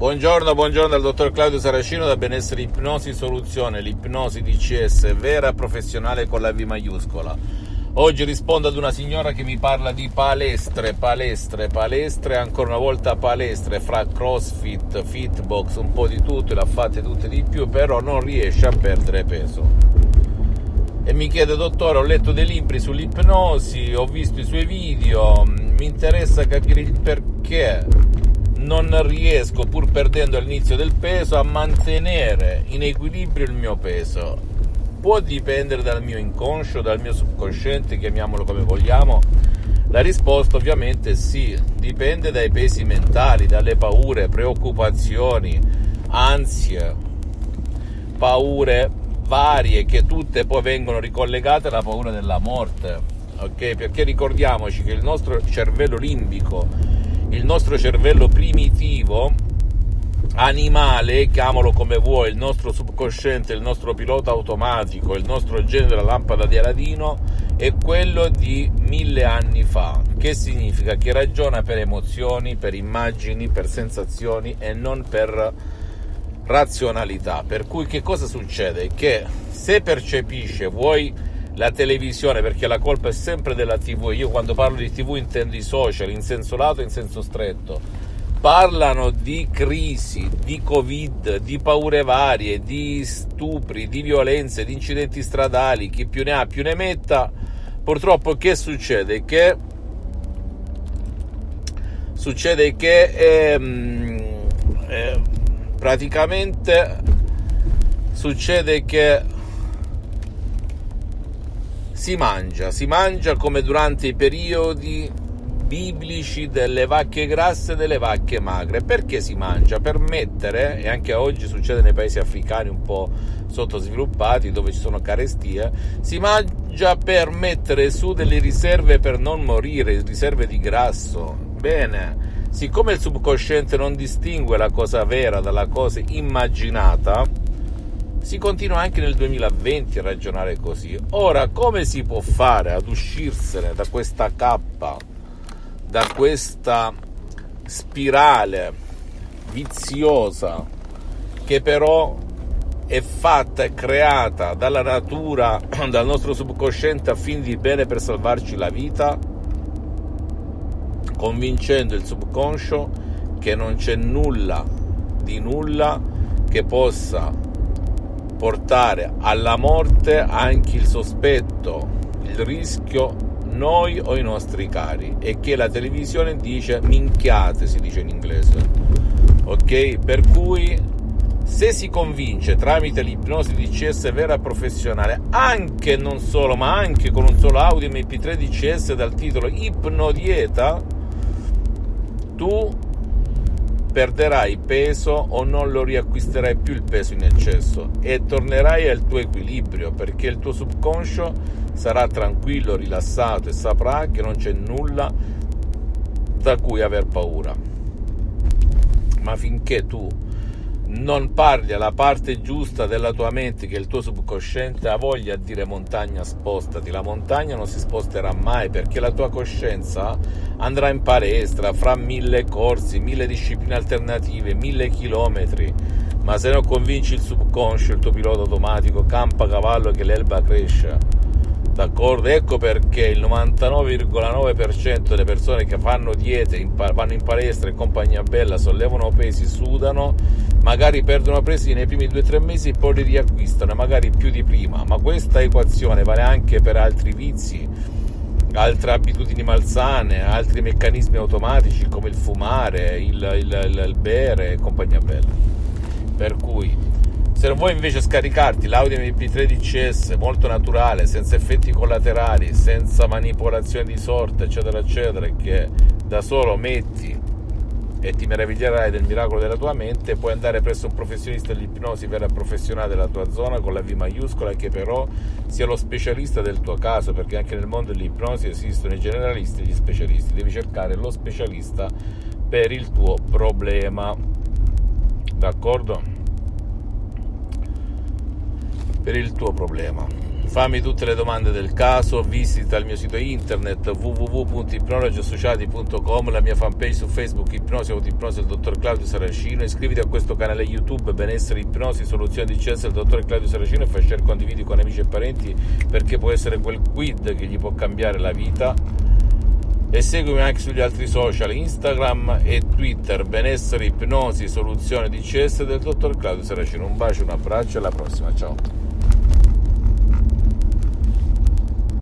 Buongiorno, buongiorno dal dottor Claudio Saracino da Benessere Ipnosi Soluzione, l'ipnosi DCS vera professionale con la V maiuscola. Oggi rispondo ad una signora che mi parla di palestre, palestre, palestre, ancora una volta palestre, fra crossfit, fitbox, un po' di tutto, le ha fatte tutte di più, però non riesce a perdere peso. E mi chiede, dottore, ho letto dei libri sull'ipnosi, ho visto i suoi video, mi interessa capire il perché non riesco, pur perdendo all'inizio del peso, a mantenere in equilibrio il mio peso. Può dipendere dal mio inconscio, dal mio subconsciente, chiamiamolo come vogliamo? La risposta ovviamente sì, dipende dai pesi mentali, dalle paure, preoccupazioni, ansie, paure varie che tutte poi vengono ricollegate alla paura della morte. Ok? Perché ricordiamoci che il nostro cervello limbico il nostro cervello primitivo, animale, chiamalo come vuoi, il nostro subconsciente, il nostro pilota automatico, il nostro genio della lampada di Aladino, è quello di mille anni fa. Che significa? Che ragiona per emozioni, per immagini, per sensazioni e non per razionalità. Per cui che cosa succede? Che se percepisce, vuoi la televisione, perché la colpa è sempre della TV. Io quando parlo di TV intendo i social in senso lato e in senso stretto. Parlano di crisi, di Covid, di paure varie, di stupri, di violenze, di incidenti stradali, chi più ne ha più ne metta. Purtroppo che succede? Che succede che ehm, eh, praticamente succede che si mangia, si mangia come durante i periodi biblici delle vacche grasse e delle vacche magre. Perché si mangia? Per mettere, e anche oggi succede nei paesi africani un po' sottosviluppati dove ci sono carestie, si mangia per mettere su delle riserve per non morire, riserve di grasso. Bene, siccome il subconsciente non distingue la cosa vera dalla cosa immaginata, si continua anche nel 2020 a ragionare così. Ora, come si può fare ad uscirsene da questa cappa, da questa spirale viziosa che però è fatta e creata dalla natura, dal nostro subconsciente a fin di bene per salvarci la vita, convincendo il subconscio che non c'è nulla di nulla che possa portare alla morte anche il sospetto, il rischio, noi o i nostri cari e che la televisione dice minchiate, si dice in inglese. Ok? Per cui se si convince tramite l'ipnosi DCS vera professionale, anche non solo, ma anche con un solo audio MP3 DCS dal titolo Ipnodieta, tu perderai peso o non lo riacquisterai più il peso in eccesso e tornerai al tuo equilibrio perché il tuo subconscio sarà tranquillo, rilassato e saprà che non c'è nulla da cui aver paura. Ma finché tu non parli alla parte giusta della tua mente che il tuo subconsciente ha voglia di dire montagna spostati la montagna non si sposterà mai perché la tua coscienza andrà in palestra fra mille corsi mille discipline alternative mille chilometri. Ma se non convinci il subconscio il tuo pilota automatico campa cavallo che l'elba cresce D'accordo? Ecco perché il 99,9% delle persone che fanno diete, vanno in palestra in compagnia bella, sollevano pesi, sudano, magari perdono presi nei primi 2-3 mesi e poi li riacquistano, magari più di prima. Ma questa equazione vale anche per altri vizi, altre abitudini malsane, altri meccanismi automatici come il fumare, il, il, il, il bere e compagnia bella. Per cui se non vuoi invece scaricarti l'audio MP3 DCS molto naturale, senza effetti collaterali, senza manipolazione di sorte, eccetera, eccetera, che da solo metti e ti meraviglierai del miracolo della tua mente, puoi andare presso un professionista dell'ipnosi vera professionale della tua zona con la V maiuscola che però sia lo specialista del tuo caso, perché anche nel mondo dell'ipnosi esistono i generalisti e gli specialisti, devi cercare lo specialista per il tuo problema. D'accordo? Per il tuo problema. Fammi tutte le domande del caso, visita il mio sito internet www.ipnologiassociati.com, la mia fanpage su Facebook Ipnosi Ipnosi del dottor Claudio Saracino, iscriviti a questo canale YouTube Benessere Ipnosi Soluzioni di CS del dottor Claudio Saracino e fai share condividi con amici e parenti perché può essere quel quid che gli può cambiare la vita. E seguimi anche sugli altri social Instagram e Twitter benessere ipnosi soluzione di CS del dottor Claudio Saracino. Un bacio un abbraccio e alla prossima. Ciao